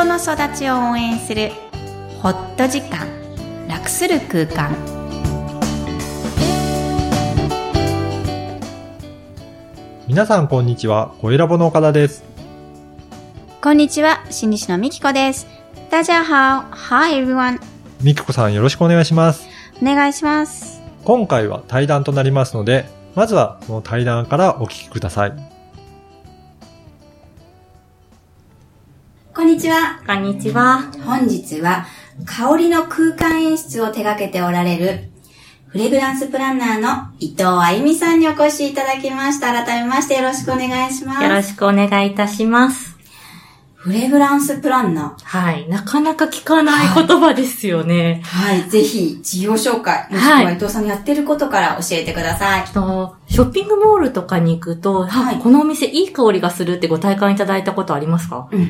人の育ちを応援するホット時間楽する空間皆さんこんにちは、声ラボの岡田です。こんにちは心理師のみきこです大家好 Hi everyone みきこさんよろしくお願いします。お願いします今回は対談となりますので、まずはその対談からお聞きください。こんにちは。こんにちは。本日は香りの空間演出を手掛けておられるフレグランスプランナーの伊藤あゆみさんにお越しいただきました。改めましてよろしくお願いします。よろしくお願いいたします。フレグランスプランナはい。なかなか聞かない言葉ですよねー。。はい。ぜひ、事業紹介、もしくは伊藤さんのやってることから教えてください。とショッピングモールとかに行くと、はいあこのお店いい香りがするってご体感いただいたことありますか？うん。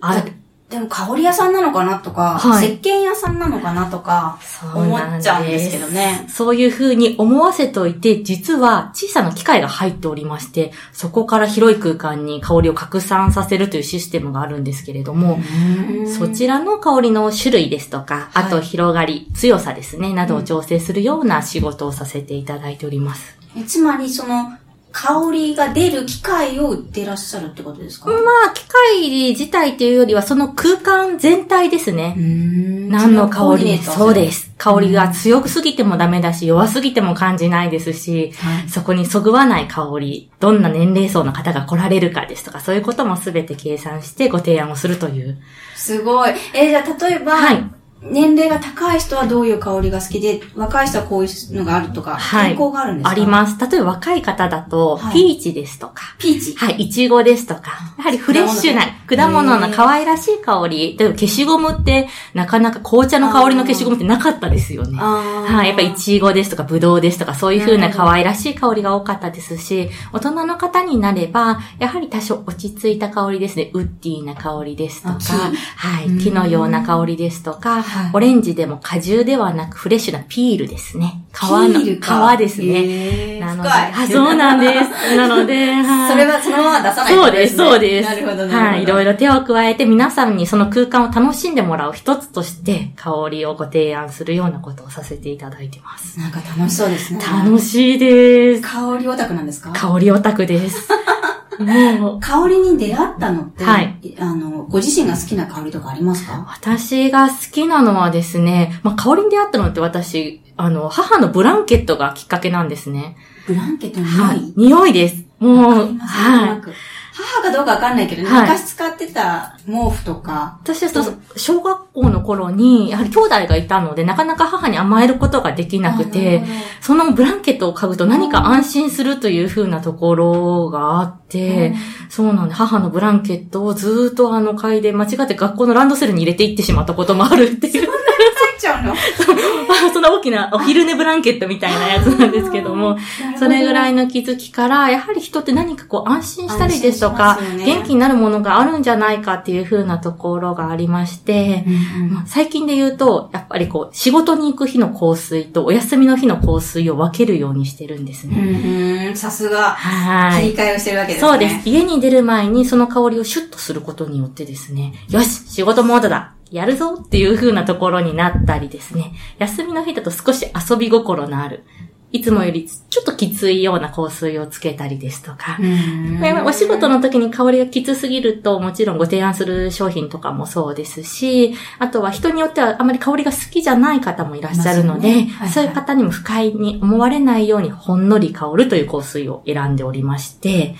あでも香り屋さんなのかなとか、はい。石鹸屋さんなのかなとか、思っちゃうんですけどね。そういう風に思わせといて、実は小さな機械が入っておりまして、そこから広い空間に香りを拡散させるというシステムがあるんですけれども、そちらの香りの種類ですとか、はい。あと広がり、強さですね、などを調整するような仕事をさせていただいております。えつまり、その、香りが出る機械を売ってらっしゃるってことですか？まあ、機械自体というよりは、その空間全体ですね。ん何の香りそそうで。す。香りが強すぎてもダメだし、弱すぎても感じないですし、はいそこにそぐわない香り、どんな年齢層の方が来られるかですとか、そういうこともすべて計算してご提案をするという。すごい。えーじゃあ例えば、はい年齢が高い人はどういう香りが好きで、若い人はこういうのがあるとか、はい傾向があるんですか？あります。例えば若い方だと、はいピーチですとか、ピーチ。はい、いちごですとか、やはりフレッシュな果果物の可愛らしい香り。例えば消しゴムって、なかなか紅茶の香りの消しゴムってなかったですよね。はい、やっぱいちごですとかぶどうですとか、そういう風な可愛らしい香りが多かったですし、大人の方になれば、やはり多少落ち着いた香りですね。ウッディーな香りですとかはい、うん木のような香りですとかはい、オレンジでも果汁ではなくフレッシュなピールですね。皮の、か皮ですね。なので、あそうなんです。なので、はいそれはそのまま出さないそうです、そうでです。なるほど、なるほど。はい、いろいろ手を加えて皆さんにその空間を楽しんでもらう一つとして香りをご提案するようなことをさせていただいてます。なんか楽しそうですね。楽しいです。香りオタクなんですか？香りオタクです。もう、香りに出会ったのって、はいあの、ご自身が好きな香りとかありますか？私が好きなのはですね、まあ、香りに出会ったのって私、あの、母のブランケットがきっかけなんですね。ブランケットの匂い、はい。匂いです。もう、は。ないく母かどうかわかんないけど、はい。昔使ってた毛布とか、私はそう小学校の頃に、やはり兄弟がいたので、なかなか母に甘えることができなくて、そのブランケットを嗅ぐと何か安心するという風なところがあって、そうなんで、母のブランケットをずーっとあの嗅いで間違って学校のランドセルに入れていってしまったこともあるっていう。ちゃうの そんな大きなお昼寝ブランケットみたいなやつなんですけども、それぐらいの気づきから、やはり人って何かこう安心したりですとか、ね元気になるものがあるんじゃないかっていう風なところがありまして、まあ最近で言うと、やっぱりこう、仕事に行く日の香水とお休みの日の香水を分けるようにしてるんですうね。ん、さすが、はい。切り替えをしてるわけですね。そうです。家に出る前にその香りをシュッとすることによってですね、よし仕事モードだやるぞっていう風なところになったりですね、休みの日だと少し遊び心のある、いつもよりちょっときついような香水をつけたりですとか、お仕事の時に香りがきつすぎると、もちろんご提案する商品とかもそうですし、あとは人によってはあまり香りが好きじゃない方もいらっしゃるので、ね。はいはい。そういう方にも不快に思われないようにほんのり香るという香水を選んでおりまして、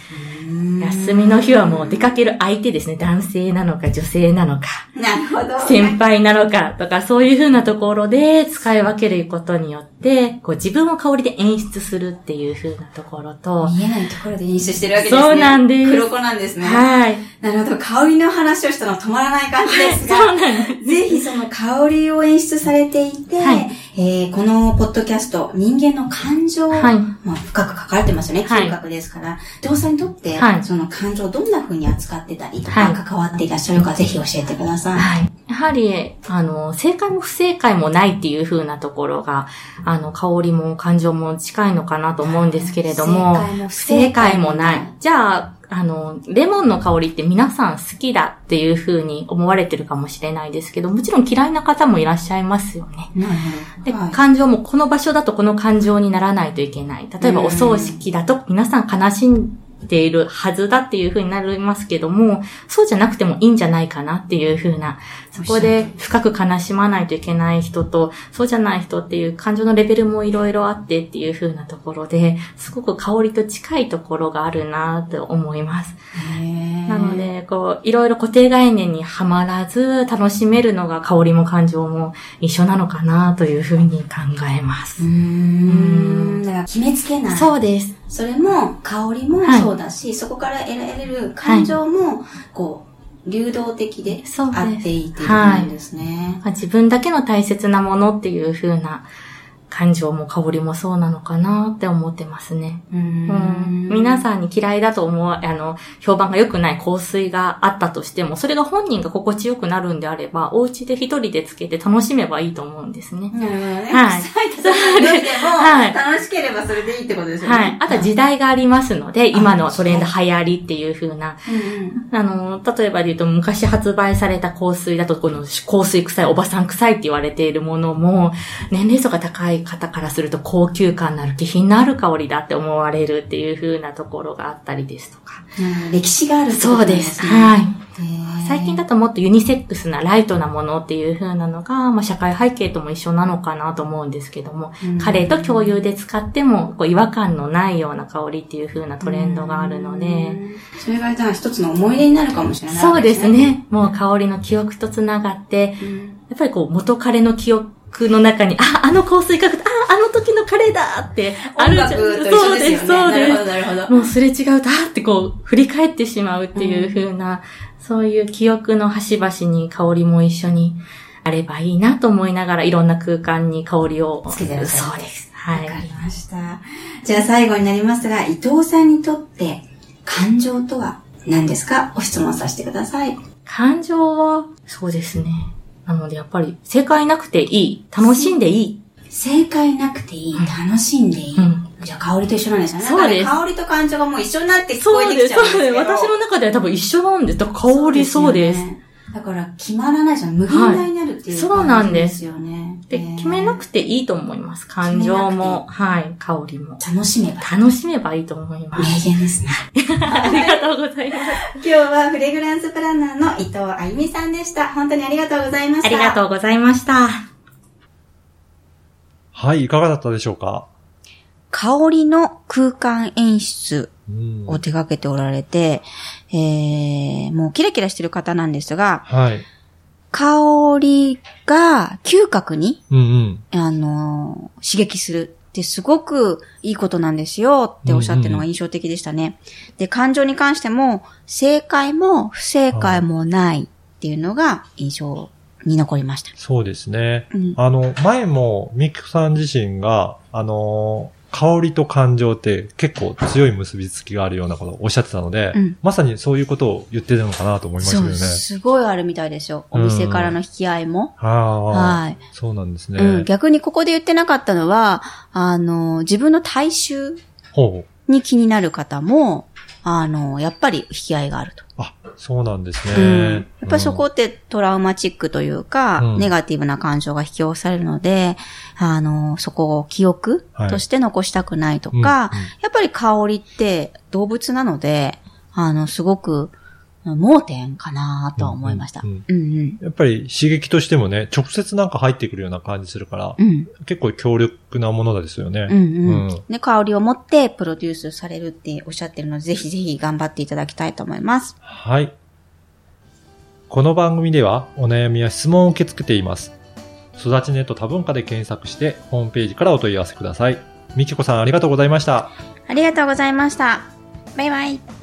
休みの日はもう出かける相手ですね。男性なのか女性なのか、なるほど。先輩なのかとか、そういう風なところで使い分けることによって、こう自分を香りで演出するっていう風なところと、見えないところで演出してるわけですね。そうなんです黒子なんですね。はい。なるほど。香りの話をしたのは止まらない感じですが、そうなんです。ぜひその香りを演出されていて、はいえーこのポッドキャスト、人間の感情、はいまあ、深く書かれてますよね、はい嗅覚ですから。伊藤さんにとって、はいその感情をどんな風に扱ってたりとか、はい関わっていらっしゃるか、ぜひ教えてください。はい。やはり、あの、正解も不正解もないっていう風なところが、あの、香りも感情も近いのかなと思うんですけれども、正解も不不正解もない。じゃあ、あの、レモンの香りって皆さん好きだっていう風に思われてるかもしれないですけど、もちろん嫌いな方もいらっしゃいますよね。で。はい感情もこの場所だとこの感情にならないといけない。例えばうんお葬式だと皆さん悲しんでいるはずだっていう風になりますけども、そうじゃなくてもいいんじゃないかなっていう風な、そこで深く悲しまないといけない人と、そうじゃない人っていう感情のレベルもいろいろあってっていう風なところで、すごく香りと近いところがあるなと思います。へーなの、で、こう、いろいろ固定概念にはまらず楽しめるのが香りも感情も一緒なのかなというふうに考えますうー。ん。だから決めつけない。そうです。それも、香りもはいそうだし、そこから得られる感情も、こう、流動的であっていいっていうことなんですね。まあ自分だけの大切なものっていうふうな感情も香りもそうなのかなって思ってますね。うんん。皆さんに嫌いだと思う、あの、評判が良くない香水があったとしても、それが本人が心地よくなるんであれば、お家で一人でつけて楽しめばいいと思うんですね。はい臭いとされてでも、はい楽しければそれでいいってことですよね。はい。あとは時代がありますので、今のトレンド流行りっていう風な、うんうん。あの、例えばで言うと昔発売された香水だと、この香水臭い、おばさん臭いって言われているものも、年齢層が高い方からすると高級感のある気品のある香りだって思われるっていう風なところがあったりですとか。うん歴史があるそうです。ねはい。最近だともっとユニセックスなライトなものっていう風なのが、まあ、社会背景とも一緒なのかなと思うんですけども、うん彼と共有で使ってもこう違和感のないような香りっていう風なトレンドがあるので、うんそれがじゃあ一つの思い出になるかもしれないわけそうです。ね。もう香りの記憶とつながって、うんやっぱりこう元彼の記憶の中に、あ、あの香水嗅ぐと、あ、あの時の彼だってあ音るじゃん。そうです、そうです。なるほど、なるほど。もうすれ違うと、あってこう、振り返ってしまうっていう風な、そういう記憶の端々に香りも一緒にあればいいなと思いながら、いろんな空間に香りを。つけてるそうです。はい。わかりました。じゃあ最後になりますが、伊藤さんにとって感情とは何ですか？ご質問させてください。感情は、そうですね。なのでやっぱり、正解なくていい。楽しんでいい。正解なくていい、楽しんでいい。うんじゃあ香りと一緒なんですよね。そうです香りと感情がもう一緒になって聞こえてきちゃうんです。そうです。私の中では多分一緒なんです。香りそうです。だから決まらないじゃん。無限大になるっていう、はいそうなんですすよね。で、えー決めなくていいと思います。感情も、はい、香りも。楽しめば。楽しめばいいと思います。名言ですね。ありがとうございます。今日はフレグランスプランナーの伊藤あゆみさんでした。本当にありがとうございました。ありがとうございました。はい、いかがだったでしょうか？香りの空間演出うんを手掛けておられて、えー、もうキラキラしてる方なんですが、はい。香りが嗅覚に、うんうん。あのー刺激するってすごくいいことなんですよっておっしゃってるのが印象的でしたね。で、感情に関しても、正解も不正解もないっていうのが印象に残りました。そうですね。うんあの、前も、ミキさん自身が、あの、香りと感情って結構強い結びつきがあるようなことをおっしゃってたので、うんまさにそういうことを言ってるのかなと思いましたそう、けどね。すごいあるみたいですよ。お店からの引き合いも。ああ、はい。そうなんですね。うん、逆にここで言ってなかったのは、あの、自分の体臭。に気になる方も、あの、やっぱり引き合いがあると。あ、そうなんですね。うん。やっぱりそこってトラウマチックというか、うんネガティブな感情が引き起こされるので、あの、そこを記憶として残したくないとか、うんうんやっぱり香りって動物なので、あの、すごく盲点かなとは思いました。やっぱり刺激としてもね、直接なんか入ってくるような感じするから、うん。結構強力なものですよね。香りを持ってプロデュースされるっておっしゃってるので、ぜひぜひ頑張っていただきたいと思います。はい。この番組ではお悩みや質問を受け付けています。育ちネット多文化で検索してホームページからお問い合わせください。みきこさんありがとうございました。ありがとうございました。バイバイ。